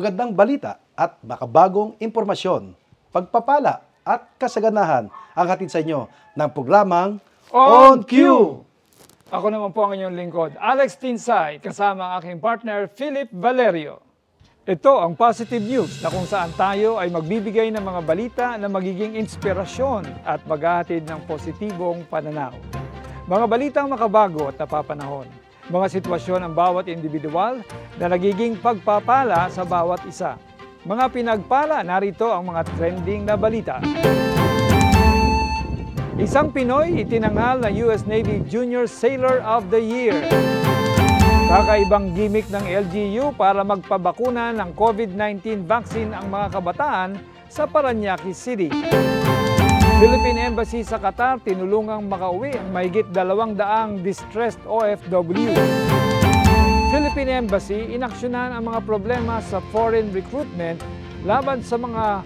magandang balita at makabagong impormasyon, pagpapala at kasaganahan ang hatid sa inyo ng programang On Cue! Ako naman po ang inyong lingkod, Alex Tinsay, kasama ang aking partner, Philip Valerio. Ito ang positive news na kung saan tayo ay magbibigay ng mga balita na magiging inspirasyon at maghahatid ng positibong pananaw. Mga balitang makabago at napapanahon. Mga sitwasyon ng bawat individual na nagiging pagpapala sa bawat isa. Mga pinagpala, narito ang mga trending na balita. Isang Pinoy itinanghal na US Navy Junior Sailor of the Year. Kakaibang gimmick ng LGU para magpabakuna ng COVID-19 vaccine ang mga kabataan sa Paranaque City. Philippine Embassy sa Qatar tinulungang makauwi ang mahigit dalawang daang distressed OFW. Philippine Embassy inaksyonan ang mga problema sa foreign recruitment laban sa mga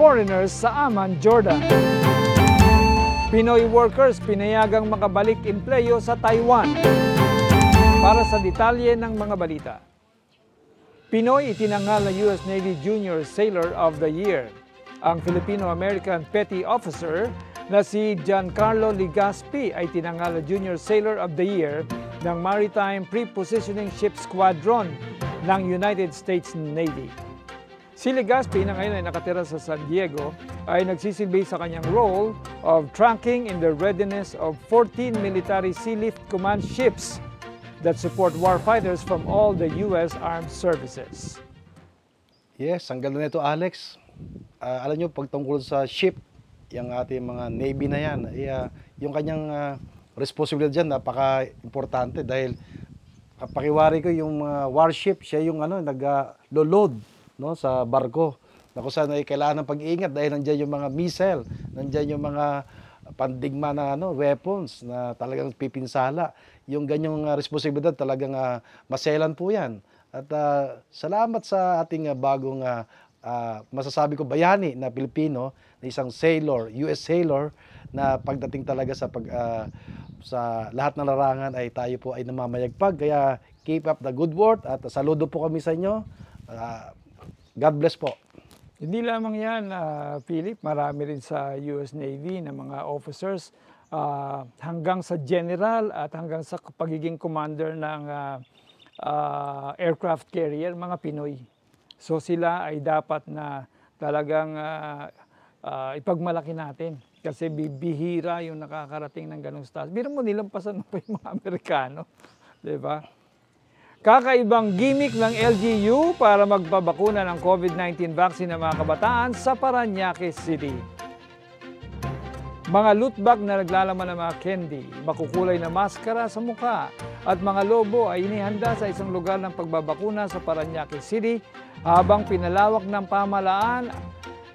foreigners sa Amman, Jordan. Pinoy workers pinayagang makabalik empleyo sa Taiwan. Para sa detalye ng mga balita. Pinoy itinanghal na US Navy Junior Sailor of the Year. Ang Filipino-American Petty Officer na si Giancarlo Ligaspi ay tinanghal na Junior Sailor of the Year ng Maritime Pre-Positioning Ship Squadron ng United States Navy. Si Legaspi na ngayon ay nakatira sa San Diego ay nagsisilbi sa kanyang role of tracking in the readiness of 14 military sea lift command ships that support warfighters from all the U.S. Armed Services. Yes, ang ganda nito Alex. Ah, alam nyo, pagtungkol sa ship, yung ating mga Navy na yan, ay, ah, yung kanyang ah, responsibilidad dyan, napaka-importante dahil ah, pakiwari ko yung mga warship, siya yung ano, nag-load no, sa barko. Na kung saan ay kailangan ng pag-iingat dahil nandiyan yung mga missile, nandiyan yung mga pandigma na ano, weapons na talagang pipinsala. Yung ganyang uh, responsibilidad talagang uh, maselan po yan. At uh, salamat sa ating uh, bagong uh, uh, masasabi ko bayani na Pilipino, na isang sailor, US sailor na pagdating talaga sa pag uh, sa lahat ng larangan ay tayo po ay namamayagpag. Kaya keep up the good work at saludo po kami sa inyo. Uh, God bless po. Hindi lamang yan, uh, Philip, marami rin sa US Navy na mga officers uh, hanggang sa general at hanggang sa pagiging commander ng uh, uh, aircraft carrier, mga Pinoy. So sila ay dapat na talagang uh, uh, ipagmalaki natin kasi bibihira yung nakakarating ng ganong status. Biro mo nilampasan pa yung mga Amerikano, di ba? Kakaibang gimmick ng LGU para magpabakuna ng COVID-19 vaccine ng mga kabataan sa Paranaque City. Mga loot bag na naglalaman ng mga candy, makukulay na maskara sa mukha at mga lobo ay inihanda sa isang lugar ng pagbabakuna sa Paranaque City habang pinalawak ng pamalaan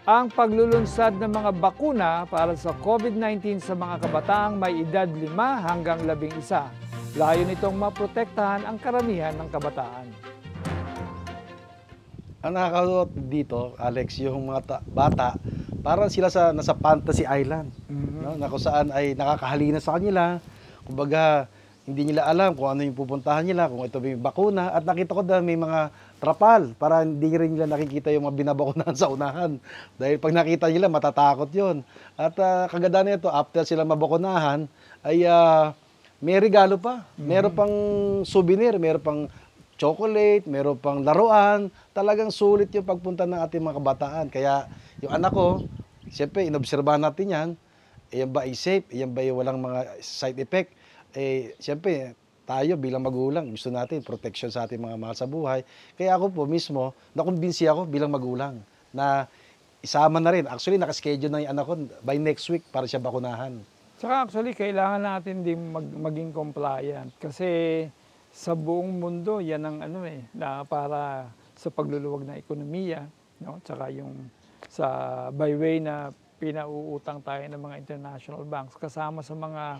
ang paglulunsad ng mga bakuna para sa COVID-19 sa mga kabataang may edad 5 hanggang 11. Layo nitong maprotektahan ang karamihan ng kabataan. Ang nakakatawa dito, Alex, yung mga ta- bata, parang sila sa nasa fantasy island, Mhm. no? na kung saan ay nakakahalina sa kanila. Kumbaga, hindi nila alam kung ano yung pupuntahan nila, kung ito may bakuna. At nakita ko na may mga trapal para hindi rin nila nakikita yung mga binabakunahan sa unahan. Dahil pag nakita nila, matatakot yon At uh, kaganda nito, after sila mabakunahan, ay uh, may regalo pa. Meron pang souvenir, meron pang chocolate, meron pang laruan. Talagang sulit yung pagpunta ng ating mga kabataan. Kaya yung anak ko, siyempre, inobserbahan natin yan. Iyan ba ay safe? Iyan ba ay walang mga side effect? Eh, siyempre, tayo bilang magulang, gusto natin protection sa ating mga mahal sa buhay. Kaya ako po mismo, nakumbinsi ako bilang magulang na isama na rin. Actually, nakaschedule na yung anak ko by next week para siya bakunahan. Saka actually, kailangan natin din mag, maging compliant kasi sa buong mundo, yan ang ano eh, na para sa pagluluwag ng ekonomiya, no? Tsaka yung sa by way na pinauutang tayo ng mga international banks kasama sa mga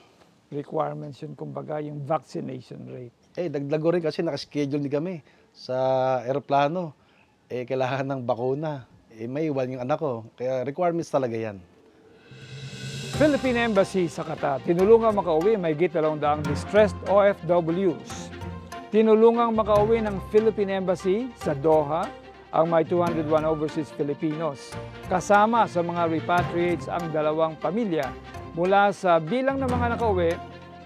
requirements yun, kumbaga yung vaccination rate. Eh, dagdago rin kasi nakaschedule ni kami sa aeroplano. Eh, kailangan ng bakuna. Eh, may iwan yung anak ko. Kaya requirements talaga yan. Philippine Embassy sa Qatar, tinulungang makauwi may git daang distressed OFWs. Tinulungang makauwi ng Philippine Embassy sa Doha ang may 201 overseas Filipinos. Kasama sa mga repatriates ang dalawang pamilya. Mula sa bilang ng mga nakauwi,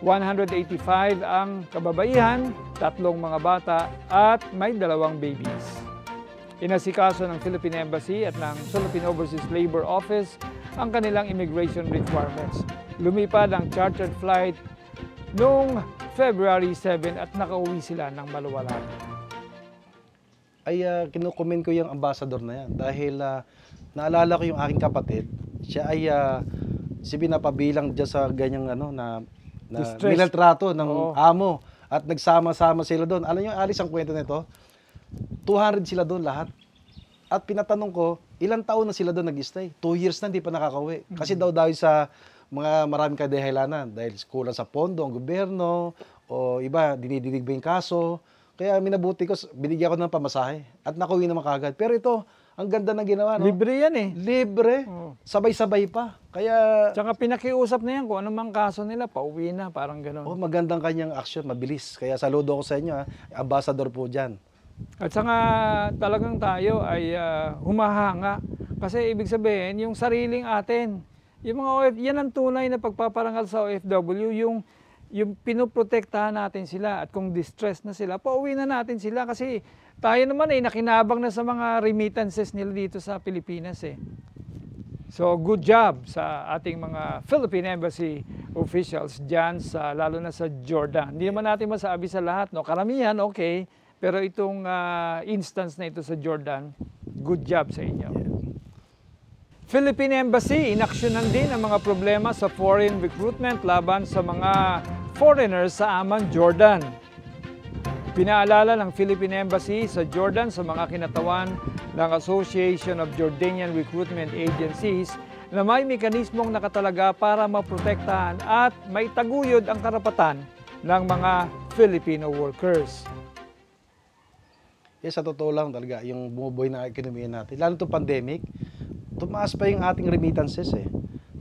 185 ang kababaihan, tatlong mga bata at may dalawang babies. Inasikaso ng Philippine Embassy at ng Philippine Overseas Labor Office ang kanilang immigration requirements. Lumipad ang chartered flight noong February 7 at nakauwi sila ng maluwalan. ay uh, kinukumin ko yung ambassador na yan dahil ah, naalala ko yung aking kapatid siya ay uh, si pinapabilang dyan sa ganyang ano na na minaltrato ng Oo. amo at nagsama-sama sila doon. Alam niyo, alis ang kwento nito. 200 sila doon lahat. At pinatanong ko, ilang taon na sila doon nag-stay? Two years na hindi pa nakakauwi. Kasi daw dahil sa mga maraming kadahilanan. Dahil kulang sa pondo ang gobyerno, o iba, dinidinig ba yung kaso. Kaya minabuti ko, binigyan ko ng pamasahe. At nakuwi naman kagad. Pero ito, ang ganda ng ginawa, no? Libre yan eh. Libre. Oo. Sabay-sabay pa. Kaya, Tsaka pinakiusap na yan kung ano mang kaso nila, pauwi na, parang gano'n. oh, magandang kanyang action, mabilis. Kaya saludo ko sa inyo, ha? ambassador po dyan. At saka talagang tayo ay ah, humahanga. Kasi ibig sabihin, yung sariling atin, yung mga OF, yan ang tunay na pagpaparangal sa OFW, yung yung pinoprotektahan natin sila at kung distress na sila, pauwi na natin sila kasi tayo naman ay nakinabang na sa mga remittances nila dito sa Pilipinas eh. So good job sa ating mga Philippine Embassy officials diyan sa lalo na sa Jordan. Hindi naman natin masabi sa lahat, no. Karamihan okay, pero itong ah, instance na ito sa Jordan, good job sa inyo. Philippine Embassy, inaksyonan din ang mga problema sa foreign recruitment laban sa mga foreigners sa Amman, Jordan. Pinaalala ng Philippine Embassy sa Jordan sa mga kinatawan ng Association of Jordanian Recruitment Agencies na may mekanismong nakatalaga para maprotektahan at may taguyod ang karapatan ng mga Filipino workers. Yes, sa totoo lang talaga, yung bumubuhay na ekonomiya natin, lalo itong pandemic, tumaas pa yung ating remittances eh.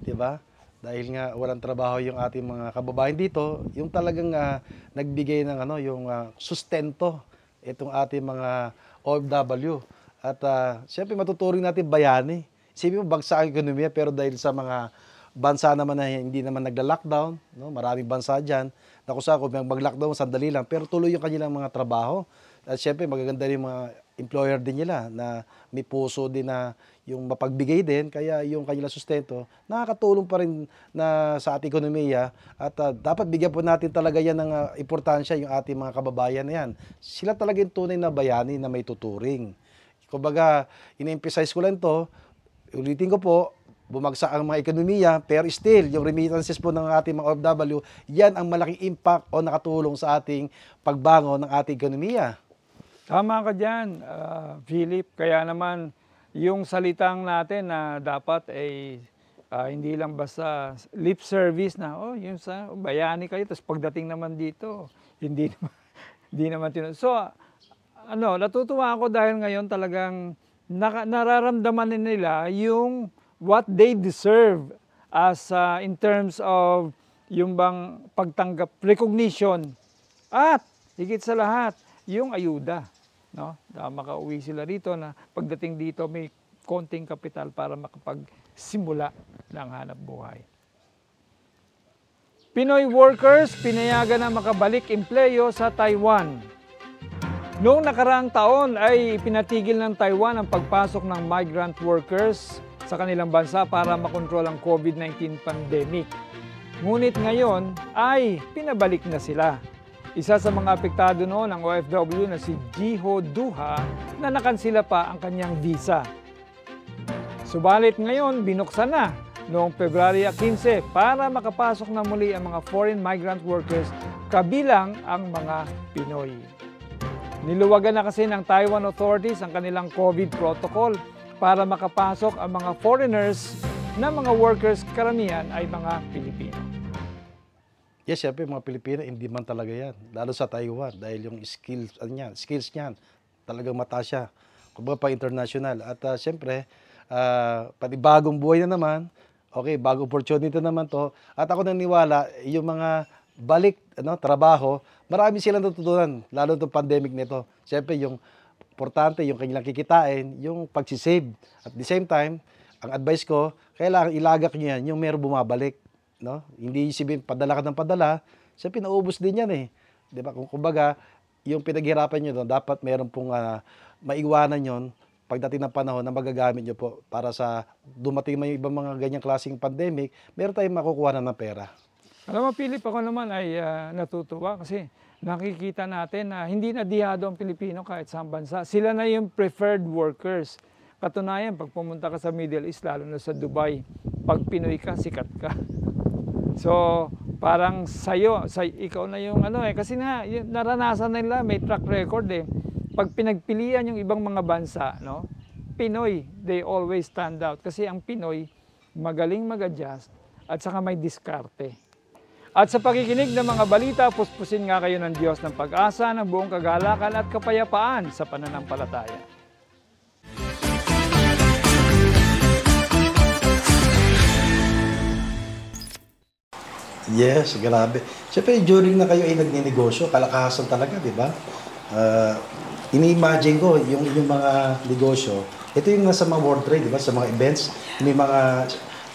Di ba? Dahil nga walang trabaho yung ating mga kababayan dito, yung talagang ah, nagbigay ng ano, yung ah, sustento itong ating mga OFW. At uh, siyempre matuturing natin bayani. Isipin mo, bagsak ang ekonomiya, pero dahil sa mga bansa naman na hindi naman nagla-lockdown, no? maraming bansa dyan, na kung saan kung mag-lockdown, sandali lang, pero tuloy yung kanilang mga trabaho. At syempre, magaganda rin mga employer din nila na may puso din na yung mapagbigay din, kaya yung kanilang sustento, nakakatulong pa rin na sa ating ekonomiya at ah, dapat bigyan po natin talaga yan ng ah, importansya yung ating mga kababayan na yan. Sila talaga yung tunay na bayani na may tuturing. Kumbaga, in-emphasize ko lang to, ulitin ko po, bumagsak ang mga ekonomiya, pero still, yung remittances po ng ating mga OFW, yan ang malaking impact o nakatulong sa ating pagbangon ng ating ekonomiya. Tama ka dyan, ah, Philip. Kaya naman, yung salitang natin na dapat ay ah, hindi lang basta lip service na, oh, yung sa bayani kayo, tapos pagdating naman dito, hindi naman, hindi naman tinu- So, ano, natutuwa ako dahil ngayon talagang naka, nararamdaman nila yung what they deserve as ah, in terms of yung bang pagtanggap, recognition, at higit sa lahat, yung ayuda. No? Na makauwi sila rito na pagdating dito may konting kapital para makapagsimula ng hanap buhay. Pinoy workers pinayagan na makabalik empleyo sa Taiwan. Noong nakaraang taon ay pinatigil ng Taiwan ang pagpasok ng migrant workers sa kanilang bansa para makontrol ang COVID-19 pandemic. Ngunit ngayon ay pinabalik na sila. Isa sa mga apektado noon ang OFW na si Jiho Duha na nakansila pa ang kanyang visa. Subalit ngayon binuksan na noong February 15 para makapasok na muli ang mga foreign migrant workers kabilang ang mga Pinoy. Niluwagan na kasi ng Taiwan authorities ang kanilang COVID protocol para makapasok ang mga foreigners na mga workers karamihan ay mga Pilipino. Yes, syempre mga Pilipino, hindi man talaga yan. Lalo sa Taiwan, dahil yung skills, ano yan, skills niyan, talagang mataas siya. Kumbaga pa international. At uh, syempre, ah, pati bagong buhay na naman, okay, bagong opportunity naman to. At ako naniwala, yung mga balik ano, trabaho, marami silang natutunan, lalo itong pandemic nito. Syempre, yung importante yung kanilang kikitain, yung pagsisave. At the same time, ang advice ko, kailangan ilagak nyo yan, yung meron bumabalik. No? Hindi sabihin, padala ka ng padala, sa pinaubos din yan eh. Di ba? Kung kumbaga, yung pinaghirapan nyo doon, dapat meron pong ah, maiwanan yon pagdating ng panahon na magagamit nyo po para sa dumating yung ibang mga ganyang klaseng pandemic, meron tayong makukuha na ng pera. Alam mo, Philip, ako naman ay ah, natutuwa kasi nakikita natin na hindi na dihado ang Pilipino kahit sa bansa. Sila na yung preferred workers. Katunayan, pag pumunta ka sa Middle East, lalo na sa Dubai, pag Pinoy ka, sikat ka. So, parang sa'yo, sa, ikaw na yung ano eh. Kasi yun, naranasan nila, may track record eh. Pag pinagpilian yung ibang mga bansa, no? Pinoy, they always stand out. Kasi ang Pinoy, magaling mag-adjust at saka may diskarte. At sa pakikinig ng mga balita, puspusin nga kayo ng Diyos ng pag-asa, ng buong kagalakan at kapayapaan sa pananampalataya. Yes, grabe. Siyempre, during na kayo ay nagninegosyo, kalakasan talaga, di ba? Uh, ini-imagine ko yung inyong mga negosyo. Ito yung nasa mga world trade, di ba? Sa mga events, may mga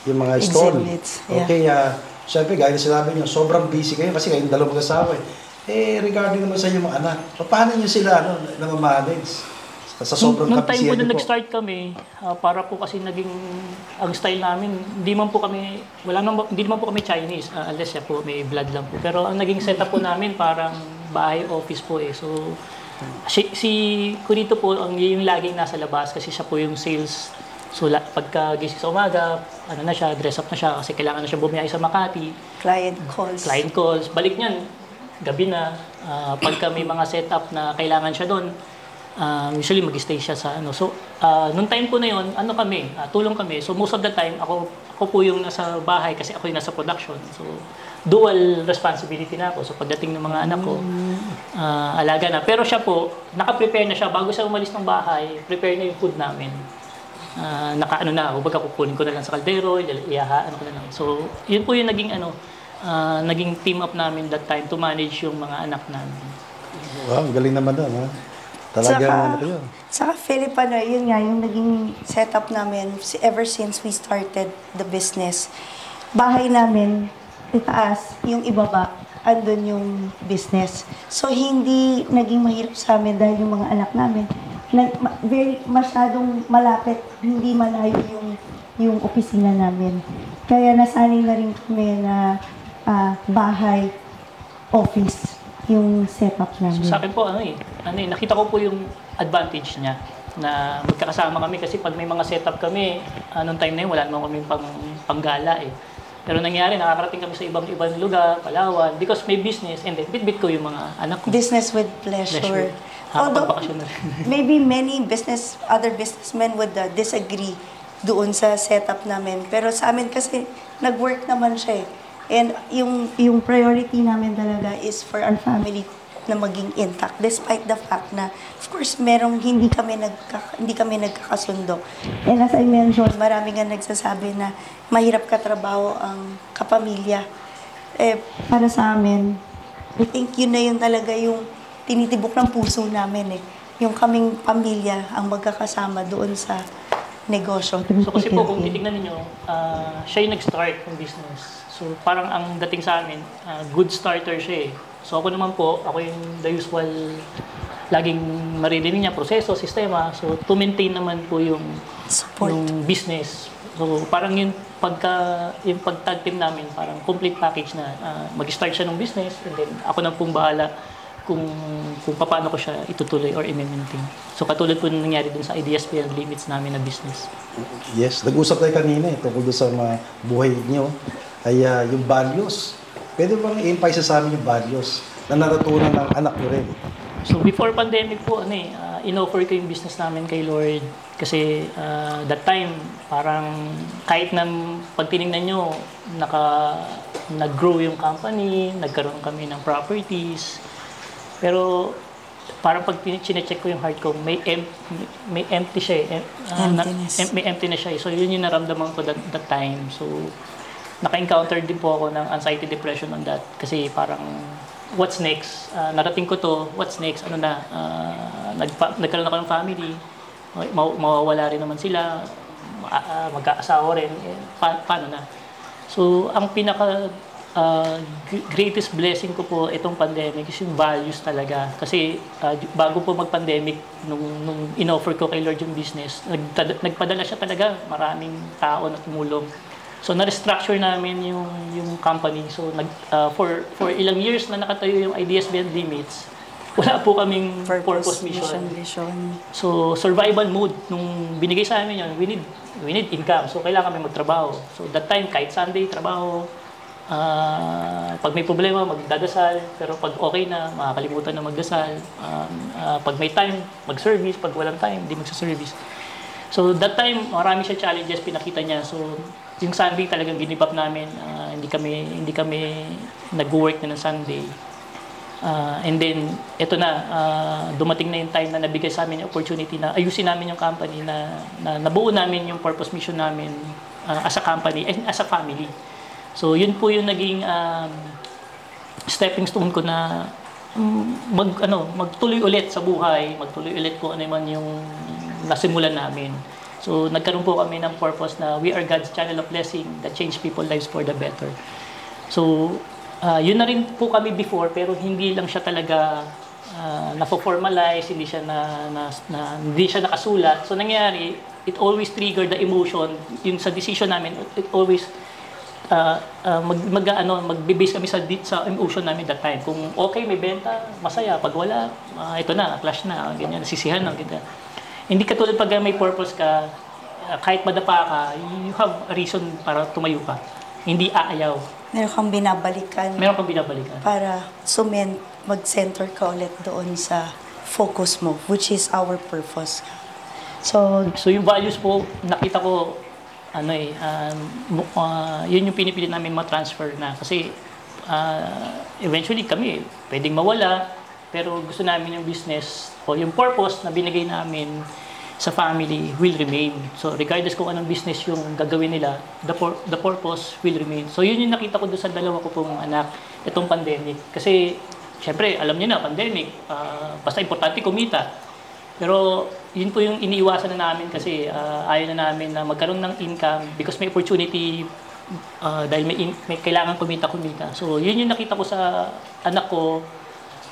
yung mga stall. Exhibits, yeah. Okay, uh, siyempre, gaya na sinabi niyo, sobrang busy kayo kasi kayong dalawang mag-asawa eh. Eh, regarding naman sa inyong mga anak, paano niyo sila ano, namamanage? Sa sobrang Nung time po na nag-start kami, ah, para po kasi naging ang style namin, hindi man po kami wala naman hindi naman po kami Chinese, ah, unless siya po may blood lang po. Pero ang naging setup po namin parang bahay office po eh. So si, si Kurito po ang yung laging nasa labas kasi siya po yung sales. So la, pagka gising sa umaga, ano na siya, dress up na siya kasi kailangan na siya bumiyahe sa Makati Client calls. client calls, balik niyan, gabi na, ah, pagka may mga setup na kailangan siya doon, ah, usually mag-stay siya sa ano. So, ah, nung time po na yon ano kami, ah, tulong kami. So, most of the time, ako, ako po yung nasa bahay kasi ako yung nasa production. So, dual responsibility na ako. So, pagdating ng mga anak ko, ah, alaga na. Pero siya po, naka-prepare na siya. Bago siya umalis ng bahay, prepare na yung food namin. Ah, naka ano na, kumbaga kukunin ko na lang sa kaldero, iyahaan ko na lang. So, yun po yung naging ano, ah, naging team up namin that time to manage yung mga anak namin. Wow, galing naman doon, ha? Talagang Saka, ano kayo. saka Philip, ano, yun nga, yung naging setup namin si- ever since we started the business. Bahay namin, itaas, yung ibaba, andun yung business. So, hindi naging mahirap sa amin dahil yung mga anak namin, nag, ma- very, masyadong malapit, hindi malayo yung, yung opisina namin. Kaya nasanay na rin kami na ah, bahay, office, yung setup namin. So, sa akin po, ano eh, ano eh, nakita ko po yung advantage niya na magkakasama kami kasi pag may mga setup kami, anong time na yun, wala naman kami pang, panggala eh. Pero nangyari, nakakarating kami sa ibang ibang lugar, Palawan, because may business, and then bit-bit ko yung mga anak ko. business with pleasure. Pleasure. Although, na rin. maybe many business, other businessmen would uh, disagree doon sa setup namin. Pero sa amin kasi, nag-work naman siya eh. And yung, yung priority namin talaga is for our family na maging intact despite the fact na of course merong hindi kami nagka, hindi kami nagkakasundo. And as I mentioned, marami nga nagsasabi na mahirap katrabaho ang kapamilya. Eh, para sa amin, I think yun na yun talaga yung tinitibok ng puso namin eh. Yung kaming pamilya ang magkakasama doon sa negosyo. So kasi po kung titignan niyo, ah, siya yung nag-start ng business. So parang ang dating sa amin, ah, good starter siya eh. So ako naman po, ako yung the usual laging maririnig niya proseso, sistema. So to maintain naman po yung Support. yung business. So parang yung pagka yung pagtag team namin, parang complete package na ah, mag-start siya ng business and then ako na pong bahala kung kung paano ko siya itutuloy or i-maintain. So katulad po nung nangyari dun sa ideas and limits namin na business. Yes, nag-usap tayo kanina eh, tungkol sa mga buhay niyo, ay ah, yung values. Pwede bang i-emphasize sa amin yung values na natutunan ng anak niyo rin? So before pandemic po, ano eh, uh, in-offer ko yung business namin kay Lord. Kasi uh, that time, parang kahit na pag tinignan nyo, naka, nag-grow yung company, nagkaroon kami ng properties. Pero parang pag chinecheck ko yung heart ko, may, em- may empty siya eh. Em- ah, na- Emptiness. em- may empty na siya eh. So yun yung naramdaman ko that, that time. So naka-encounter din po ako ng anxiety depression on that. Kasi parang what's next? Ah, narating ko to, what's next? Ano na? Ah, nagpa, nagkaroon ako ng family, ma- mawawala rin naman sila, ma- ah, magkaasawa rin, eh, pa- paano na? So, ang pinaka g- greatest blessing ko po itong pandemic is yung values talaga. Kasi ah, bago po mag-pandemic, nung, nung in-offer ko kay Lord yung business, nagtada- nagpadala siya talaga. Maraming tao na tumulong. So, na-restructure namin yung, yung company. So, nag, ah, for, for ilang years na nakatayo yung Ideas Beyond Limits, wala po kaming purpose, mission. vision. So, survival mode, nung binigay sa amin yun, we need, we need income. So, kailangan kami magtrabaho. So, that time, kahit Sunday, trabaho. Ah, pag may problema, magdadasal. Pero pag okay na, makakalimutan na magdasal. Um, ah, pag may time, mag-service. Pag walang time, hindi magsa-service. So, that time, marami siya challenges, pinakita niya. So, yung Sunday talagang ginip up namin. Ah, hindi kami, hindi kami nag-work na ng Sunday. Ah, and then, eto na, ah, dumating na yung time na nabigay sa amin yung opportunity na ayusin namin yung company, na, na nabuo namin yung purpose mission namin ah, as a company and as a family. So, yun po yung naging um, stepping stone ko na mm, mag, ano, magtuloy ulit sa buhay, magtuloy ulit kung ano man yung nasimulan namin. So, nagkaroon po kami ng purpose na we are God's channel of blessing that change people's lives for the better. So, ah, yun na rin po kami before pero hindi lang siya talaga uh, na-formalize, hindi siya na, na, na hindi siya nakasulat. So nangyari, it always triggered the emotion. Yung sa decision namin, it always uh, uh, mag, mag ano, magbe-base kami sa sa emotion namin that time. Kung okay may benta, masaya. Pag wala, ah, ito na, clash na, ganyan, nasisihan na, ganyan. Hindi katulad pag may purpose ka, ah, kahit madapa ka, you have a reason para tumayo ka. Hindi aayaw. Meron kang binabalikan Meron kang binabalikan. para sumen, mag-center ka ulit doon sa focus mo, which is our purpose. So, So yung values po, nakita ko, ano eh, um, ah, yun yung pinipilit namin ma-transfer na. Kasi ah, eventually kami, pwedeng mawala, pero gusto namin yung business o yung purpose na binigay namin sa family will remain. So regardless kung anong business yung gagawin nila, the, pur- the purpose will remain. So yun yung nakita ko doon sa dalawa ko pong anak, itong pandemic. Kasi syempre, alam niyo na, pandemic, ah, basta importante kumita. Pero yun po yung iniiwasan na namin kasi ah, ayaw na namin na magkaroon ng income because may opportunity ah, dahil may, in- may kailangan kumita-kumita. So yun yung nakita ko sa anak ko,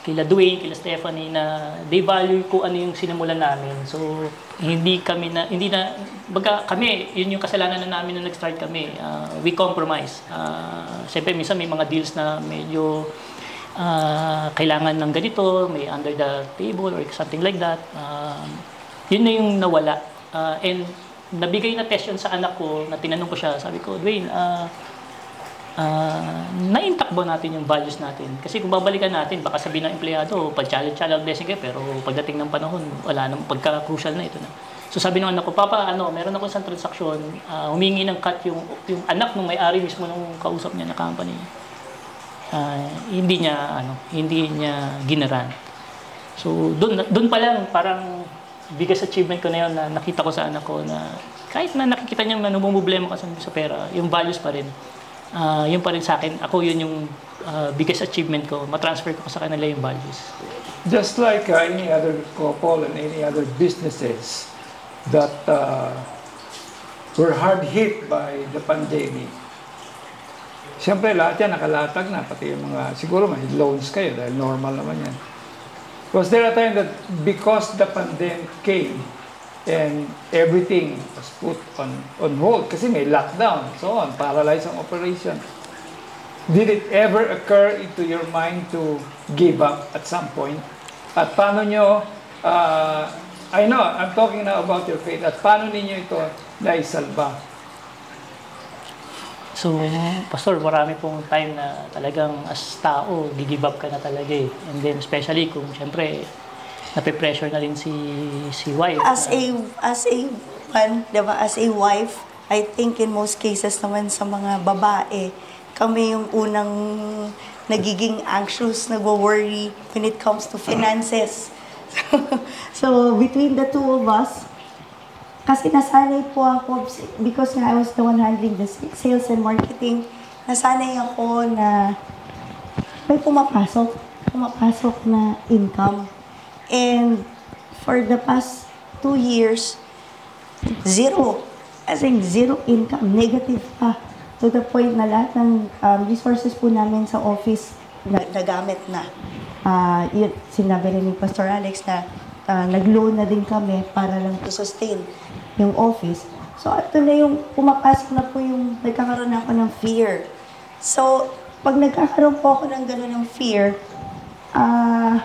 kila Dwayne, kila Stephanie na they value kung ano yung sinimulan namin. So hindi kami na hindi na baga kami yun yung kasalanan na namin nung nag-start kami. Ah, we compromise. Uh, Siyempre minsan may mga deals na medyo ah, kailangan ng ganito, may under the table or something like that. Um, yun na yung nawala. Ah, and nabigay na test yun sa anak ko, na tinanong ko siya, sabi ko, Dwayne, ah, ah, na-intact ba natin yung values natin? Kasi kung babalikan natin, baka sabihin ng empleyado, pag-challenge challenge blessing kayo, pero pagdating ng panahon, wala nang pagka-crucial na ito na. So sabi ng anak ko, Papa, ano, meron ako isang transaksyon, ah, humingi ng cut yung, yung anak ng may-ari mismo nung kausap niya na company. Ah, hindi niya, ano, hindi niya ginaran. So doon doon pa lang parang biggest achievement ko na yun na nakita ko sa anak ko na kahit na nakikita niya na namumblema ka sa pera, yung values pa rin. Ah, yun pa rin sa akin. Ako yun yung ah, biggest achievement ko. Matransfer ko sa kanila yung values. Just like uh, any other couple and any other businesses that uh, were hard hit by the pandemic. Siyempre, lahat yan nakalatag na, pati yung mga, siguro may loans kayo dahil normal naman yan. Was there a time that because the pandemic came and everything was put on, on hold kasi may lockdown, so on, paralyzed ang operation. Did it ever occur into your mind to give up at some point? At paano nyo, uh, I know, I'm talking now about your faith, at paano ninyo ito naisalba? So, Pastor, marami pong time na talagang as tao, gigive up ka na talaga eh. And then, especially kung siyempre, nape-pressure na rin si, si wife. as a as a one, 'di ba, as a wife, I think in most cases naman sa mga babae, kami yung unang nagiging anxious, nagwo-worry when it comes to finances. so, between the two of us, kasi nasanay po ako, because nga I was the one handling the sales and marketing, nasanay ako na may pumapasok. pumapasok na income. And for the past two years, zero. As in, zero income. Negative pa. To the point na lahat ng um, resources po namin sa office na, nagamit na. Ah, yun, sinabi rin ni Pastor Alex na ah, nag-loan na din kami para lang to sustain yung office. So, ito na yung pumapasok na po yung nagkakaroon na ako ng fear. So, pag nagkakaroon po ako ng gano'n ng fear, ah,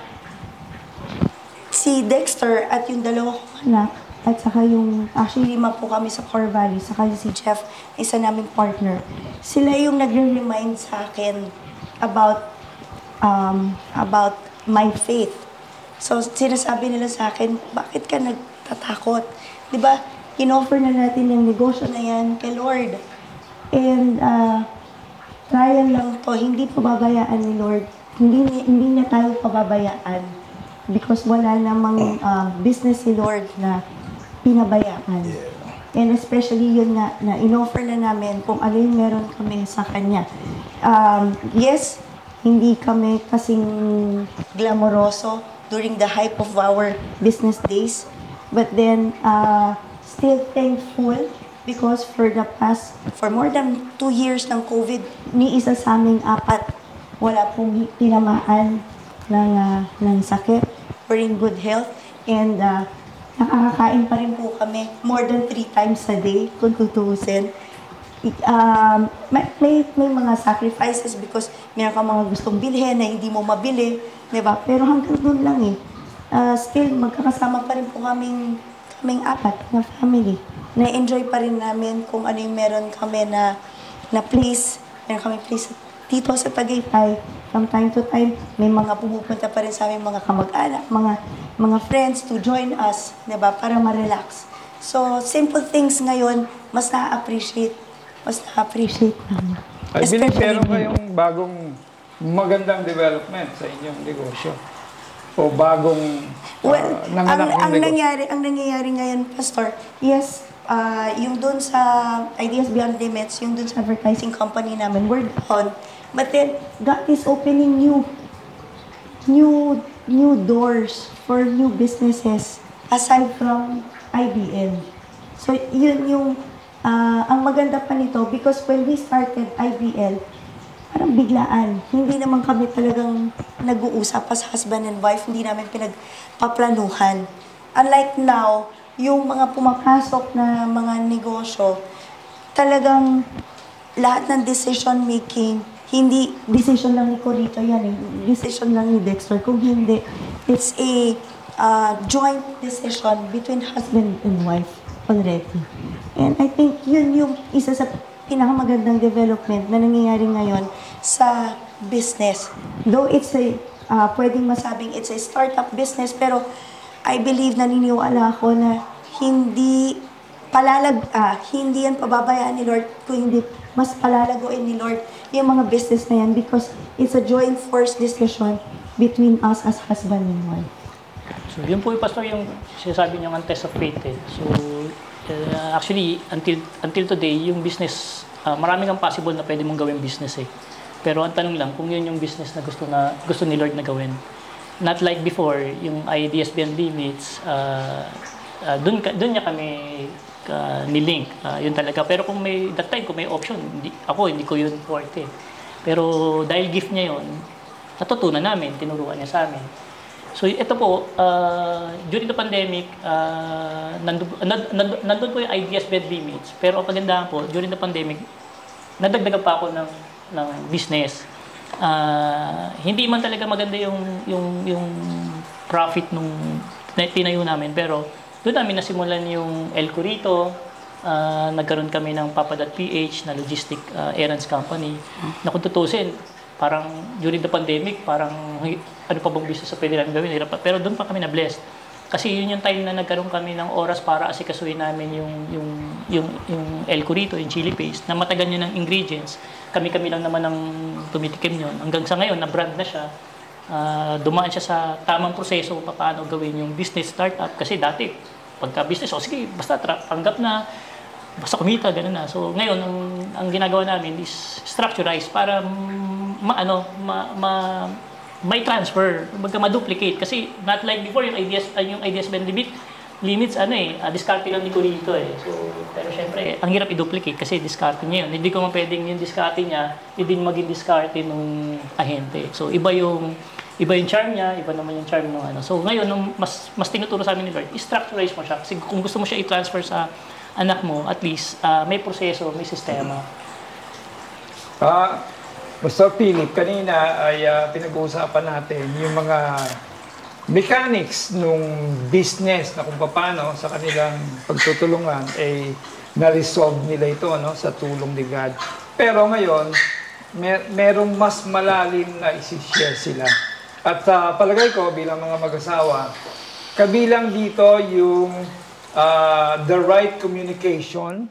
si Dexter at yung dalawa kong anak, at saka yung, actually lima po kami sa Core Valley, saka si Jeff, isa naming partner, sila yung nagre-remind sa akin about, um, about my faith. So, sinasabi nila sa akin, bakit ka nagtatakot? Di ba, in-offer na natin yung negosyo na yan kay Lord. And, uh, trial lang to, hindi pababayaan ni Lord. Hindi, hindi niya tayo pababayaan because wala namang uh, business si Lord na pinabayaan. And especially yun nga, na in-offer na namin kung ano yung meron kami sa Kanya. Um, yes, hindi kami kasing glamoroso during the hype of our business days. But then, uh, still thankful because for the past, for more than two years ng COVID, ni isa sa aming apat, wala pong tinamaan ng, ah, ng sakit. We're in good health and uh, nakakakain pa rin po kami more than three times a day kung tutuusin. Um, may, may, may mga sacrifices because meron ka mga gustong bilhin na hindi mo mabili, di ba? Pero hanggang doon lang eh. Uh, still, magkakasama pa rin po kaming, kaming apat na family. Na-enjoy pa rin namin kung ano yung meron kami na, na place. Meron kami place dito sa Tagaytay. From time to time, may mga pumupunta pa rin sa aming mga kamag-anak, mga, mga friends to join us, di ba? Para ma-relax. So, simple things ngayon, mas na-appreciate. Mas na-appreciate namin. I believe meron me. kayong bagong magandang development sa inyong negosyo. O bagong uh, Well, ang, ang negosyo. nangyari, ang nangyayari ngayon, Pastor, yes, ah, yung doon sa Ideas Beyond Limits, yung doon sa advertising company namin, we're on. But then, God is opening new, new, new doors for new businesses aside from IBL. So, yun yung, ah, ang maganda pa nito, because when we started IBL, parang biglaan. Hindi naman kami talagang nag-uusap as husband and wife, hindi namin pinagpaplanuhan. Unlike now, yung mga pumapasok na mga negosyo, talagang lahat ng decision making, hindi decision lang ni Corito yan, eh. decision lang ni Dexter. Kung hindi, it's a uh, joint decision between husband and wife already. And I think yun yung isa sa pinakamagandang development na nangyayari ngayon sa business. Though it's a, uh, pwedeng masabing it's a startup business, pero I believe, naniniwala ako na hindi palalag, ah, hindi yan pababayaan ni Lord, kung hindi mas palalaguin ni Lord yung mga business na yan because it's a joint force decision between us as husband and wife. So, yun po yung pastor yung sinasabi niyo ang test of faith eh. So, uh, actually, until until today, yung business, uh, maraming ang possible na pwede mong gawin business eh. Pero ang tanong lang, kung yun yung business na gusto na gusto ni Lord na gawin. Not like before, yung ideas limits, uh, uh, dun, ka, dun niya kami uh, nilink. Uh, yun talaga. Pero kung may, that time, kung may option, hindi, ako, hindi ko yun forte. Pero dahil gift niya yun, natutunan namin, tinuruan niya sa amin. So ito po, uh, during the pandemic, uh, nandun, nandun, nandun po yung ideas bed limits. Pero ang kagandahan po, during the pandemic, nadagdagan pa ako ng, ng business. Uh, hindi man talaga maganda yung, yung, yung profit nung na tinayo namin. Pero doon namin nasimulan yung El Curito, uh, nagkaroon kami ng Papa.ph na logistic uh, errands company. Na kung tutusin, parang during the pandemic, parang ano pa bang business sa pwede namin gawin, hirap pa. Pero doon pa kami na-blessed. Kasi yun yung time na nagkaroon kami ng oras para asikasuhin namin yung, yung, yung, yung El Curito, yung chili paste, na matagal niya ng ingredients. Kami-kami lang naman ang tumitikim yun. Hanggang sa ngayon, na-brand na siya. Uh, dumaan siya sa tamang proseso kung paano gawin yung business startup. Kasi dati, pagka business, oh sige, basta tra- tanggap na, basta kumita, gano'n na. So ngayon, ang, ang ginagawa namin is structurize para ma, ano, ma, ma, may transfer, magka ma-duplicate. Kasi not like before, yung ideas, uh, yung ideas band limit, limits, ano eh, uh, discarte lang ni Kulito eh. So, pero syempre, ang hirap i-duplicate kasi discarte niya yun. Hindi ko man pwedeng yung discarte niya, hindi maging discarte nung ahente. So, iba yung iba yung charm niya, iba naman yung charm ng ano. So, ngayon, nung mas, mas tinuturo sa amin ni Lord, i-structurize mo siya. Kasi kung gusto mo siya i-transfer sa anak mo, at least, ah, may proseso, may sistema. Ah, Pastor Philip, kanina ay ah, pinag-uusapan natin yung mga mechanics nung business na kung paano sa kanilang pagtutulungan ay na-resolve nila ito no, sa tulong ni God. Pero ngayon, mer- merong mas malalim na isi-share sila. At sa palagay ko bilang mga mag-asawa, kabilang dito yung ah, the right communication